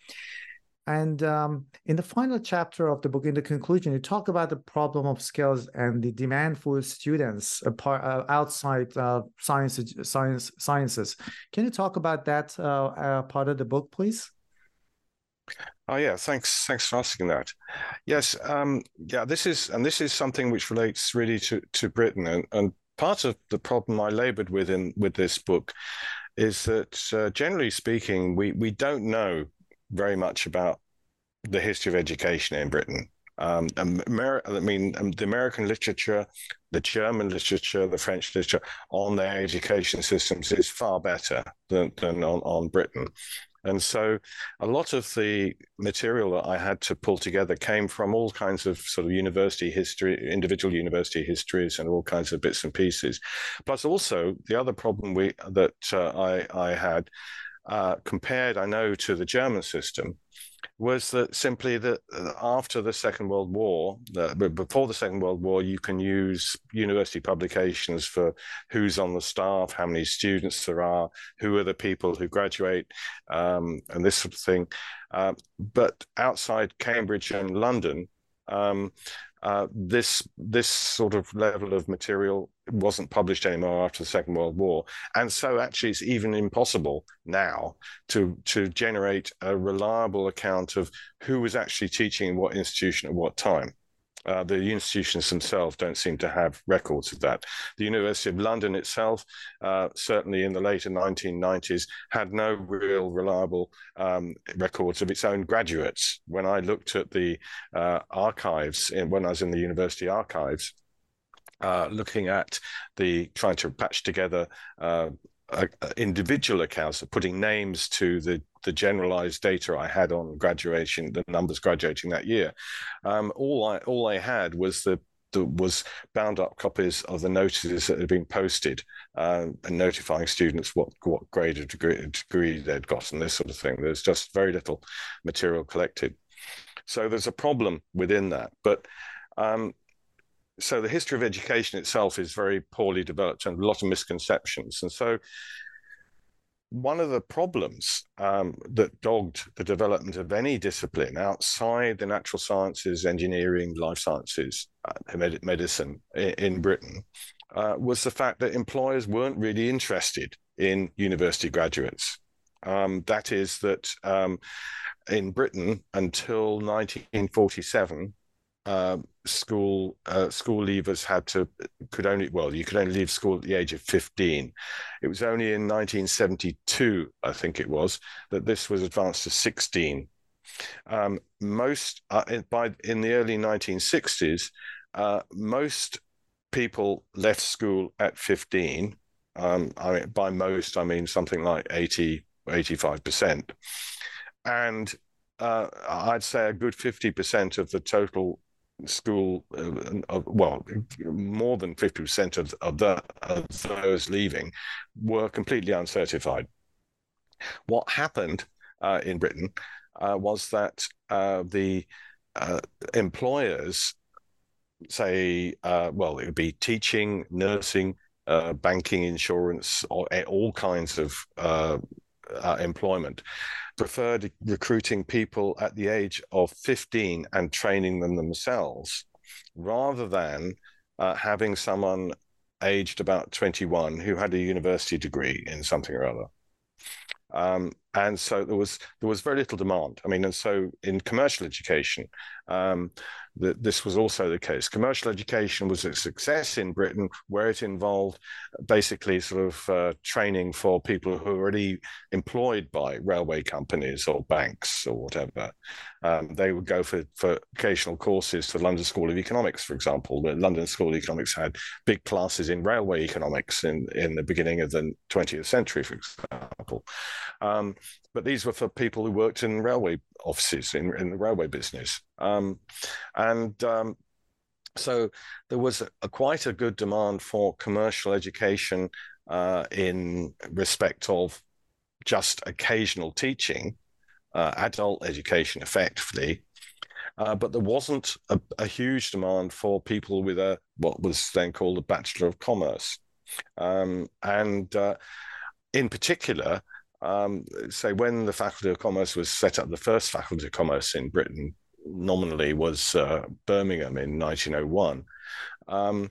And um, in the final chapter of the book, in the conclusion, you talk about the problem of skills and the demand for students apart, uh, outside science, science, sciences. Can you talk about that uh, part of the book, please? Oh yeah, thanks. Thanks for asking that. Yes, um, yeah. This is and this is something which relates really to to Britain, and, and part of the problem I laboured with in with this book is that uh, generally speaking, we we don't know very much about the history of education in Britain. Um, Amer- I mean, um, the American literature, the German literature, the French literature on their education systems is far better than, than on, on Britain. And so a lot of the material that I had to pull together came from all kinds of sort of university history, individual university histories, and all kinds of bits and pieces. Plus, also the other problem we that uh, I, I had uh, compared, I know, to the German system was that simply that uh, after the Second World War, uh, before the Second World War, you can use university publications for who's on the staff, how many students there are, who are the people who graduate, um, and this sort of thing. Uh, but outside Cambridge and London, um, uh, this this sort of level of material wasn't published anymore after the Second World War, and so actually it's even impossible now to to generate a reliable account of who was actually teaching in what institution at what time. Uh, the institutions themselves don't seem to have records of that. The University of London itself, uh, certainly in the later 1990s, had no real reliable um, records of its own graduates. When I looked at the uh, archives, in, when I was in the university archives, uh, looking at the trying to patch together uh, uh, individual accounts of putting names to the the generalized data I had on graduation, the numbers graduating that year. Um, all I all I had was the was bound up copies of the notices that had been posted uh, and notifying students what what grade of degree, degree they'd gotten, this sort of thing. There's just very little material collected. So there's a problem within that. But um, so the history of education itself is very poorly developed and a lot of misconceptions. And so one of the problems um, that dogged the development of any discipline outside the natural sciences, engineering, life sciences, uh, med- medicine in, in Britain uh, was the fact that employers weren't really interested in university graduates. Um, that is, that um, in Britain until 1947, uh, school uh, school leavers had to could only well you could only leave school at the age of 15 it was only in 1972 i think it was that this was advanced to 16 um, most uh, in, by in the early 1960s uh, most people left school at 15 um, I mean, by most i mean something like 80 85% and uh, I'd say a good 50% of the total school, uh, well, more than 50% of, of, the, of those leaving were completely uncertified. What happened uh, in Britain uh, was that uh, the uh, employers, say, well, it would be teaching, nursing, banking, insurance, or all kinds of employment, preferred recruiting people at the age of 15 and training them themselves rather than uh, having someone aged about 21 who had a university degree in something or other. Um, and so there was there was very little demand. I mean, and so in commercial education, um, that this was also the case. Commercial education was a success in Britain, where it involved basically sort of uh, training for people who were already employed by railway companies or banks or whatever. Um, they would go for, for occasional courses to London School of Economics, for example. The London School of Economics had big classes in railway economics in, in the beginning of the 20th century, for example. Um, but these were for people who worked in railway offices in, in the railway business. Um, and um, so there was a, a, quite a good demand for commercial education uh, in respect of just occasional teaching, uh, adult education effectively. Uh, but there wasn't a, a, huge demand for people with a what was then called a Bachelor of Commerce. Um, and uh, in particular, um, say when the Faculty of Commerce was set up, the first Faculty of Commerce in Britain nominally was uh, Birmingham in 1901. Um,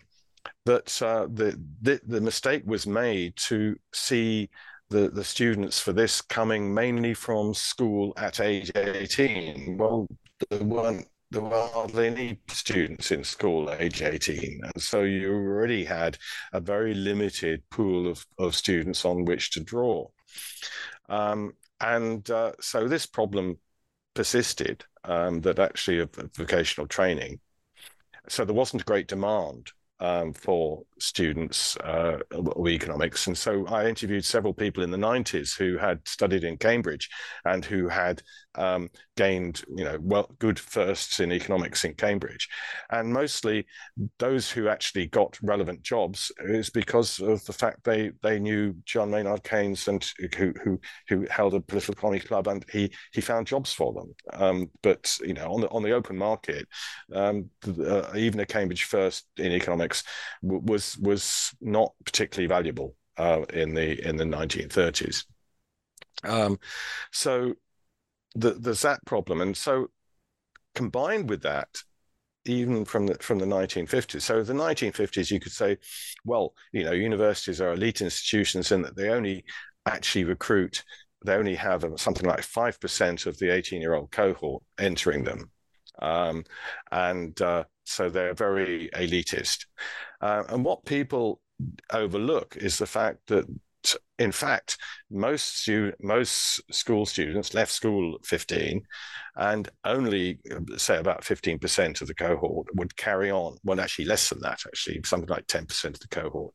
but uh, the, the, the mistake was made to see the the students for this coming mainly from school at age 18. Well, there weren't there were hardly any students in school at age 18. And so you already had a very limited pool of, of students on which to draw. Um, and uh, so this problem persisted um, that actually of vocational training. So there wasn't a great demand um, for students uh, economics. And so I interviewed several people in the 90s who had studied in Cambridge and who had um, gained, you know, well, good firsts in economics in Cambridge. And mostly those who actually got relevant jobs is because of the fact they they knew John Maynard Keynes and who who who held a political economy club and he he found jobs for them. Um, but you know, on the on the open market, um, uh, even a Cambridge first in economics was was not particularly valuable uh, in the in the 1930s. Um, so the, there's that problem, and so combined with that, even from the from the 1950s. So the 1950s, you could say, well, you know, universities are elite institutions in that they only actually recruit. They only have something like five percent of the 18-year-old cohort entering them, um, and uh, so they're very elitist. Uh, and what people overlook is the fact that in fact, most stu- most school students left school at 15, and only say about 15% of the cohort would carry on. Well, actually, less than that. Actually, something like 10% of the cohort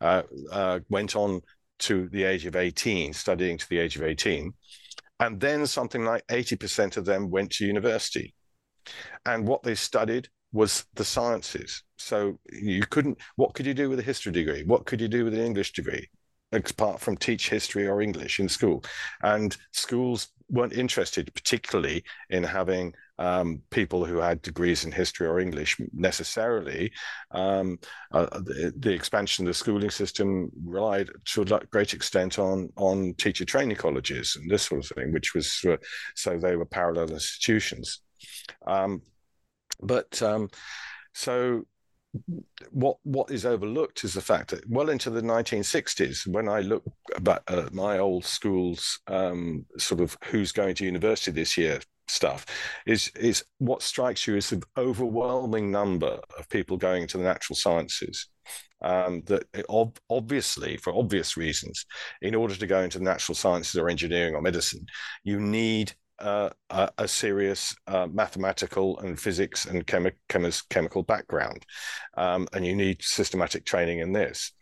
uh, uh, went on to the age of 18, studying to the age of 18, and then something like 80% of them went to university. And what they studied was the sciences. So you couldn't. What could you do with a history degree? What could you do with an English degree? Apart from teach history or English in school. And schools weren't interested particularly in having um, people who had degrees in history or English necessarily. Um, uh, the, the, expansion of the schooling system relied to a great extent on on teacher training colleges and this sort of thing, which was uh, so they were parallel institutions. Um, but um, so what what is overlooked is the fact that well into the 1960s, when I look about uh, my old school's um, sort of who's going to university this year stuff, is is what strikes you is the overwhelming number of people going into the natural sciences. Um, that ob- obviously, for obvious reasons, in order to go into the natural sciences or engineering or medicine, you need uh, a, serious uh, mathematical and physics and chemi- chemi- chemical background, um, and you need systematic training in this.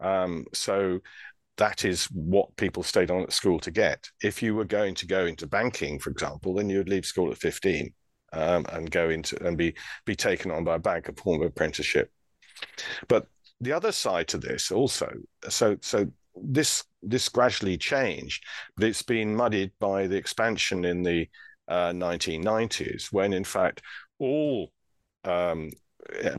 Um, so that is what people stayed on at school to get. If you were going to go into banking, for example, then you would leave school at 15 um, and go into and be be taken on by a bank, a form of apprenticeship. But the other side to this also, so so this this gradually changed, but it's been muddied by the expansion in the uh, 1990s, when in fact all um,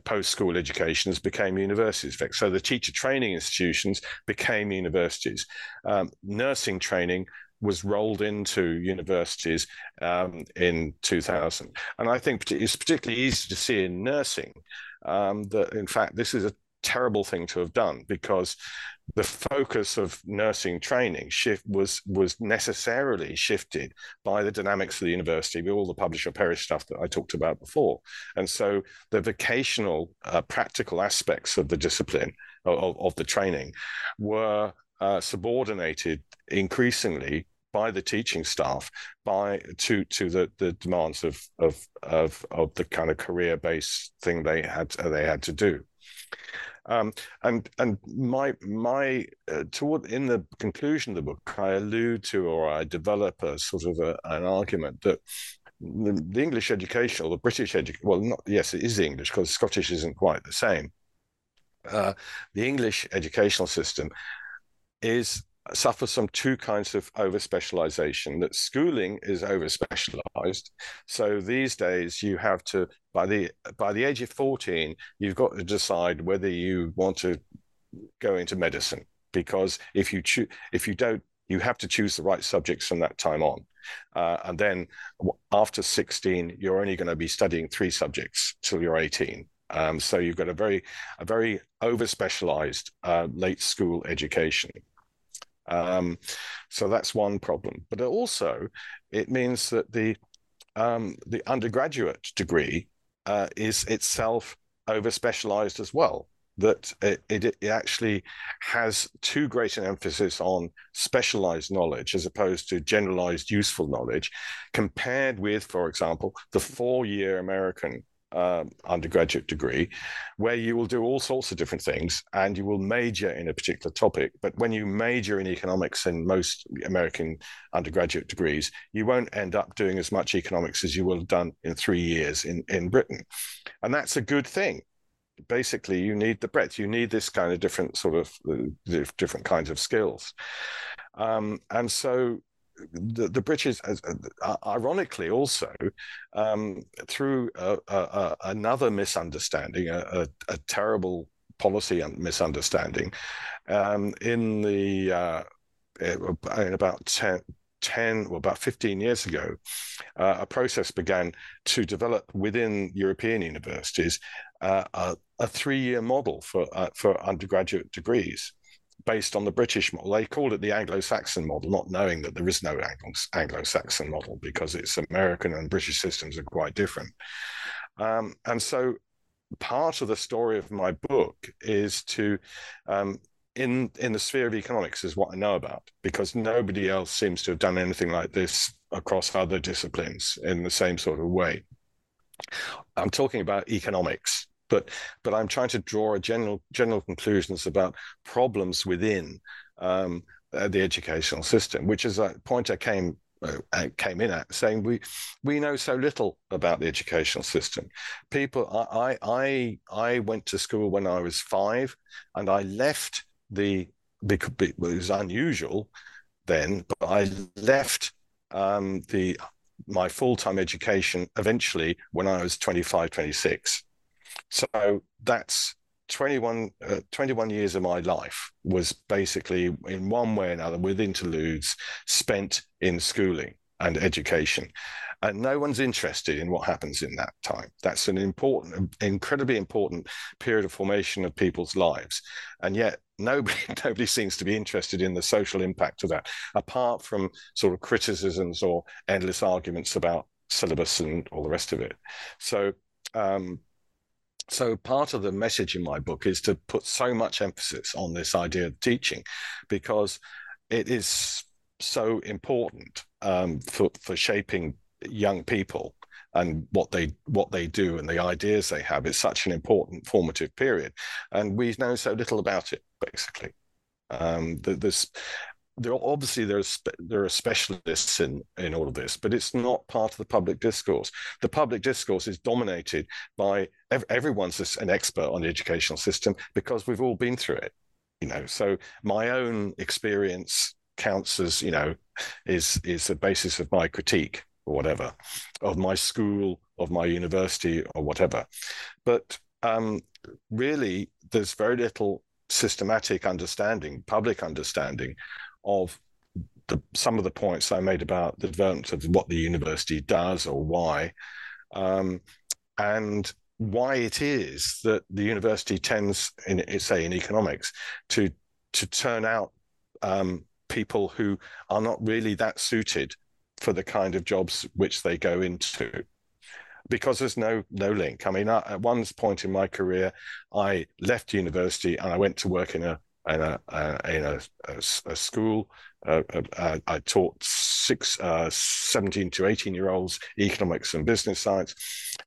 post school educations became universities. So the teacher training institutions became universities. Um, nursing training was rolled into universities um, in 2000. And I think it's particularly easy to see in nursing um, that, in fact, this is a terrible thing to have done because the focus of nursing training shift was was necessarily shifted by the dynamics of the university with all the publish or perish stuff that I talked about before, and so the vocational uh, practical aspects of the discipline of, of the training were uh, subordinated increasingly by the teaching staff by to to the the demands of of of, of the kind of career based thing they had they had to do um, and and my my uh, toward in the conclusion of the book, I allude to or I develop a sort of a, an argument that the, the English education or the British education, well, not yes, it is English because Scottish isn't quite the same. Uh, the English educational system is suffers from two kinds of over specialization that schooling is over specialized so these days you have to by the by the age of 14 you've got to decide whether you want to go into medicine because if you choose if you don't you have to choose the right subjects from that time on. Uh, and then after 16 you're only going to be studying three subjects till you're 18 um, so you've got a very a very over specialized uh, late school education um, so that's one problem. But also, it means that the um, the undergraduate degree uh, is itself over specialized as well. That it, it, it, actually has too great an emphasis on specialized knowledge as opposed to generalized useful knowledge, compared with, for example, the four year American um, undergraduate degree, where you will do all sorts of different things and you will major in a particular topic. But when you major in economics in most American undergraduate degrees, you won't end up doing as much economics as you will have done in three years in, in Britain. And that's a good thing. Basically, you need the breadth, you need this kind of different sort of uh, different kinds of skills. Um, and so the, the British, uh, ironically, also um, through a, a, another misunderstanding, a, a, terrible policy misunderstanding, um, in the uh, in about 10, 10, well, about 15 years ago, uh, a process began to develop within European universities uh, a, a three-year model for uh, for undergraduate degrees based on the British model. They called it the Anglo-Saxon model, not knowing that there is no Anglo-Saxon model because it's American and British systems are quite different. Um, and so part of the story of my book is to um, in in the sphere of economics is what I know about because nobody else seems to have done anything like this across other disciplines in the same sort of way. I'm talking about economics, but but I'm trying to draw a general general conclusions about problems within um, uh, the educational system, which is a point I came uh, came in at saying we we know so little about the educational system. People, I I I went to school when I was five, and I left the because it was unusual then, but I left um, the my full-time education eventually when I was 25, 26. So that's 21, uh, 21 years of my life was basically in one way or another with interludes spent in schooling and education. And no one's interested in what happens in that time. That's an important incredibly important period of formation of people's lives. And yet nobody (laughs) nobody seems to be interested in the social impact of that apart from sort of criticisms or endless arguments about syllabus and all the rest of it. So um, so part of the message in my book is to put so much emphasis on this idea of teaching because it is so important um, for, for shaping young people and what they what they do and the ideas they have. Is such an important formative period. And we know so little about it basically. Um, there obviously there's there are specialists in in all of this but it's not part of the public discourse. The public discourse is dominated by everyone's an expert on the educational system because we've all been through it you know? So my own experience counts as you know is is the basis of my critique or whatever of my school of my university or whatever. But um, really there's very little systematic understanding public understanding of the, some of the points I made about the development of what the university does or why, um, and why it is that the university tends, in say in economics, to to turn out um, people who are not really that suited for the kind of jobs which they go into because there's no no link. I mean, at one point in my career, I left university and I went to work in a in a, in a, a, a school. Uh, I taught six, uh, 17 to 18 year olds economics and business science.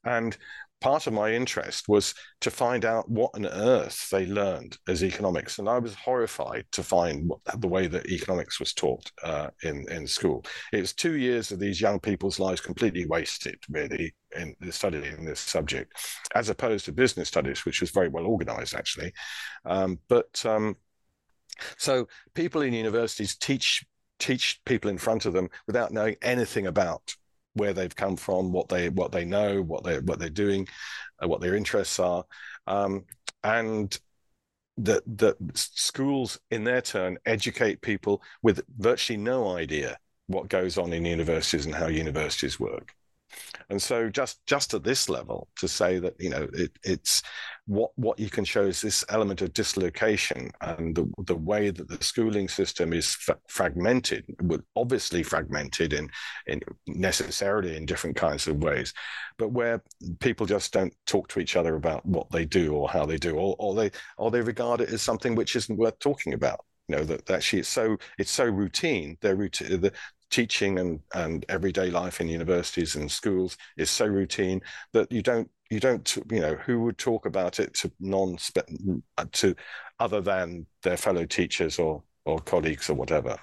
And part of my interest was to find out what on earth they learned as economics. And I was horrified to find what, the way that economics was taught uh, in, in school. It was two years of these young people's lives completely wasted, really, in studying this subject, as opposed to business studies, which was very well organized, actually. Um, but um, so people in universities teach teach people in front of them without knowing anything about where they've come from, what they what they know, what they what they're doing, uh, what their interests are, um, and that that schools in their turn educate people with virtually no idea what goes on in universities and how universities work. And so just just at this level to say that you know it, it's what what you can show is this element of dislocation and the, the way that the schooling system is fragmented, obviously fragmented in in necessarily in different kinds of ways, but where people just don't talk to each other about what they do or how they do, or, or they or they regard it as something which isn't worth talking about. You know that actually it's so it's so routine they're routine the, teaching and, and everyday life in universities and schools is so routine that you don't you don't you know who would talk about it to non to other than their fellow teachers or or colleagues or whatever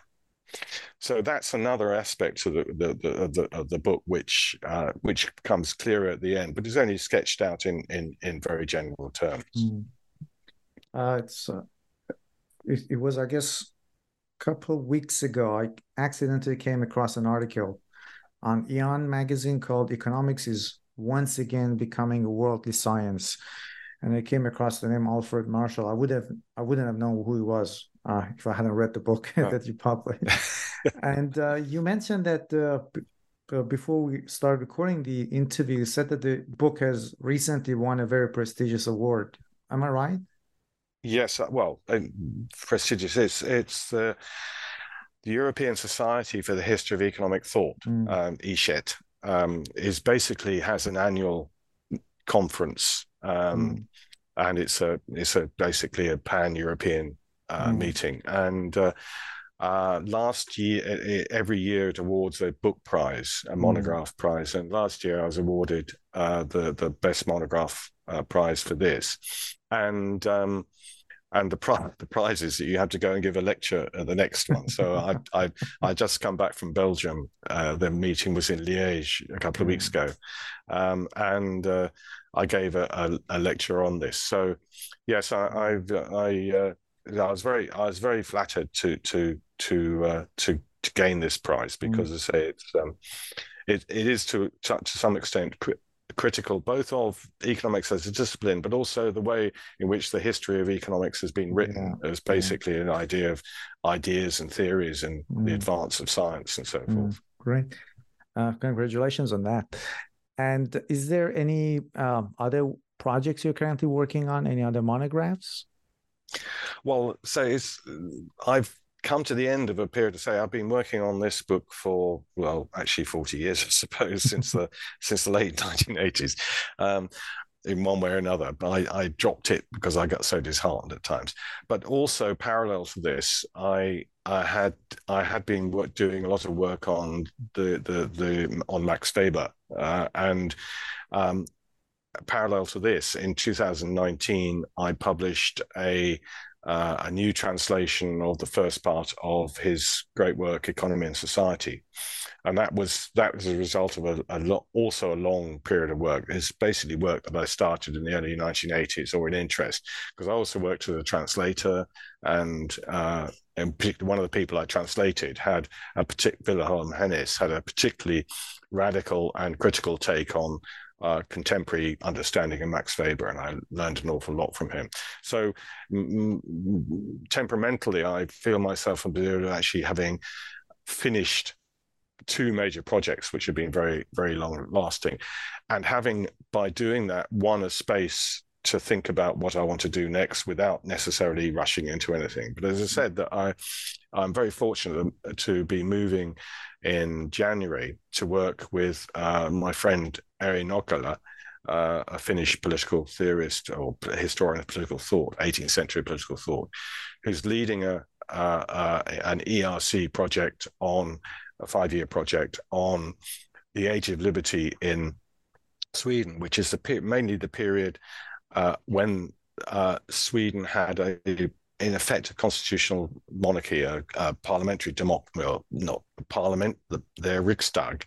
so that's another aspect of the the, the, the, of the book which uh, which comes clearer at the end but is only sketched out in in in very general terms mm. uh, it's uh, it, it was i guess couple weeks ago, I accidentally came across an article on Aeon magazine called Economics is Once Again Becoming a Worldly Science. And I came across the name Alfred Marshall. I would have I wouldn't have known who he was uh, if I hadn't read the book (laughs) oh. that you published. (laughs) and uh, you mentioned that uh, b- before we start recording the interview, you said that the book has recently won a very prestigious award. Am I right? Yes. Uh, well, prestigious is it's the the European Society for the History of Economic Thought, mm. um, ESHET, um, is basically has an annual conference. Um, mm and it's a it's a basically a pan European uh, mm. meeting. And uh, uh, last year, every year it awards a book prize, a hmm. monograph mm. prize, and last year I was awarded uh, the the best monograph uh, prize for this, and. Um, and the, pri- the prize is that you have to go and give a lecture at the next one. So I, (laughs) I, I just come back from Belgium. Uh, the meeting was in Liège a couple of weeks hmm. ago, um, and I gave a, a, a lecture on this. So, yes, I I've, I uh, I was very I was very flattered to to to uh, to to gain this prize mm. because mm. I say it's um, it it is to to, to some extent critical both of economics as a discipline, but also the way in which the history of economics has been written yeah. as basically yeah. an idea of ideas and theories and mm. the advance of science and so mm. forth. Great. Uh, congratulations on that. And is there any um, other projects you're currently working on? Any other monographs? Well, so it's I've come to the end of a period to say I've been working on this book for well, actually forty years, (laughs) I suppose, since the (laughs) since the late (laughs) 1980s. Um, in one way or another. But I, I, dropped it because I got so disheartened at times. But also parallel to this, I I had I had been work, doing a lot of work on the the the on Max Weber uh, and. Um, parallel to this, in 2019, I published a uh, a new translation of the first part of his great work, Economy and Society, and that was that was a result of a, a lot, also a long period of work. It's basically work that I started in the early 1980s, or in interest, because I also worked as a translator, and uh, particular, one of the people I translated had a particular Wilhelm Hennis had a particularly radical and critical take on uh, contemporary understanding of Max Weber, and I learned an awful lot from him. So, m- temperamentally, I feel myself in Brazil actually having finished two major projects which have been very very long lasting and having by doing that won a space to think about what I want to do next without necessarily rushing into anything. But as I said, that I I'm very fortunate to be moving in January to work with uh, my friend Ere Nokkala, uh, a Finnish political theorist or historian of political thought, 18th century political thought, who's leading a uh, an ERC project on a five-year project on the Age of Liberty in Sweden, which is the mainly the period uh, when uh, Sweden had a, in effect a constitutional monarchy, a, a parliamentary democracy, well, not parliament, the, their Riksdag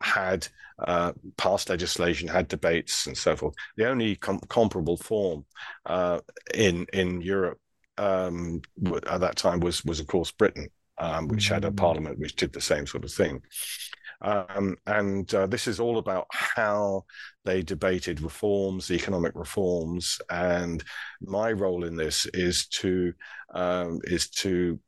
had uh, passed legislation, had debates, and so forth. The only com- comparable form uh, in in Europe um, at that time was was of course Britain, um, which had a mm. parliament which did the same sort of thing. Um, and uh, this is all about how they debated reforms, economic reforms, and my role in this is to um, is to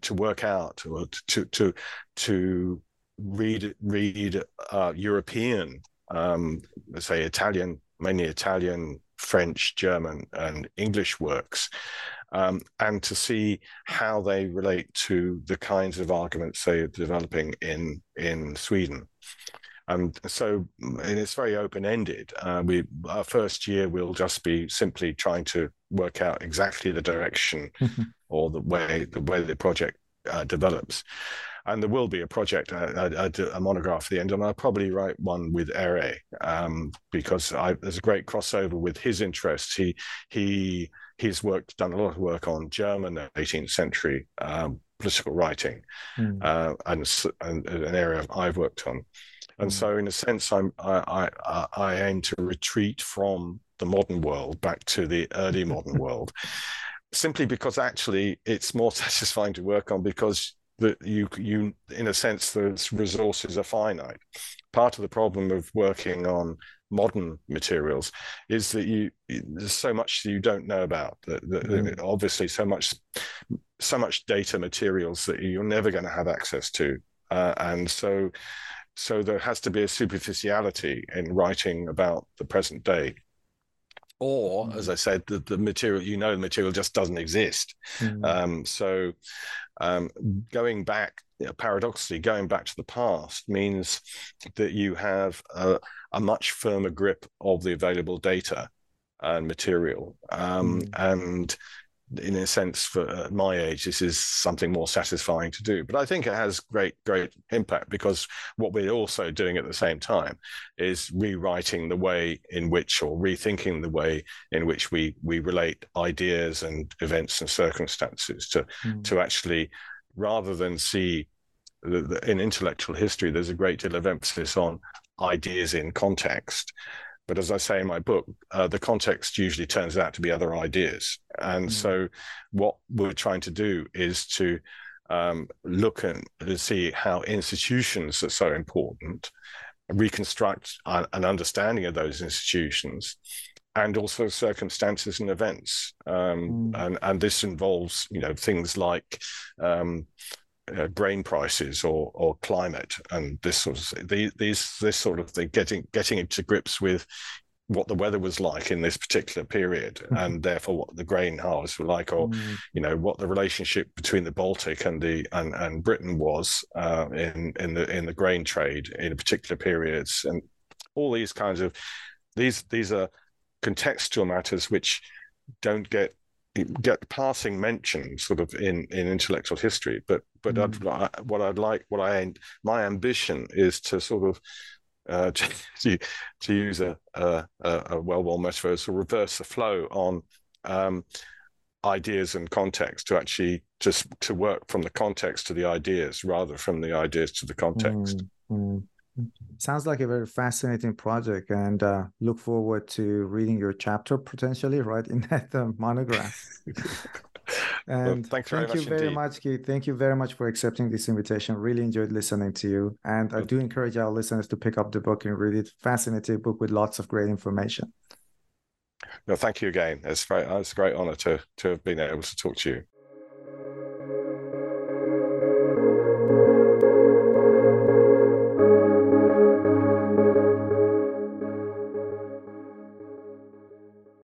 to work out or to to to read read uh, European, um, let's say Italian, mainly Italian, French, German, and English works, um, and to see how they relate to the kinds of arguments they are developing in in Sweden. And so and it's very open ended. Uh, we our first year will just be simply trying to work out exactly the direction or the way the way the project uh, develops and there will be a project, a, a, a, monograph at the end, and I'll probably write one with Ere um, because I, there's a great crossover with his interests. He he he's worked, done a lot of work on German 18th century um, political writing, mm. uh, and, and, an area I've worked on. And mm. so, in a sense, I'm I, I I aim to retreat from the modern world back to the early (laughs) modern world simply because actually it's more (laughs) satisfying to work on because that you you in a sense the resources are finite part of the problem of working on modern materials is that you there's so much you don't know about that, that mm. obviously so much so much data materials that you're never going to have access to uh, and so so there has to be a superficiality in writing about the present day or mm. as i said the, the material you know the material just doesn't exist mm. um, so um, going back paradoxically going back to the past means that you have a, a much firmer grip of the available data and material um, mm. and in a sense for my age this is something more satisfying to do but i think it has great great impact because what we're also doing at the same time is rewriting the way in which or rethinking the way in which we we relate ideas and events and circumstances to mm. to actually rather than see the, the, in intellectual history there's a great deal of emphasis on ideas in context but as I say in my book, uh, the context usually turns out to be other ideas. And mm. so, what we're trying to do is to um, look and see how institutions are so important, reconstruct an understanding of those institutions, and also circumstances and events. Um, mm. and, and this involves, you know, things like um, uh, grain prices or or climate and this sort of these this sort of thing getting getting into grips with what the weather was like in this particular period mm-hmm. and therefore what the grain harvests were like or mm. you know what the relationship between the baltic and the and, and britain was uh, in in the in the grain trade in particular periods and all these kinds of these these are contextual matters which don't get get passing mention sort of in in intellectual history but but mm. I'd, what i'd like what i my ambition is to sort of uh, (laughs) to, to use a, a, a well-worn metaphor to reverse the flow on um, ideas and context to actually just to work from the context to the ideas rather from the ideas to the context mm, mm. Sounds like a very fascinating project, and uh, look forward to reading your chapter potentially, right, (laughs) in that uh, monograph. (laughs) and well, thank you very indeed. much, Keith. Thank you very much for accepting this invitation. Really enjoyed listening to you, and I do encourage our listeners to pick up the book and read it. Fascinating book with lots of great information. No, thank you again. It's great. It's a great honor to to have been able to talk to you.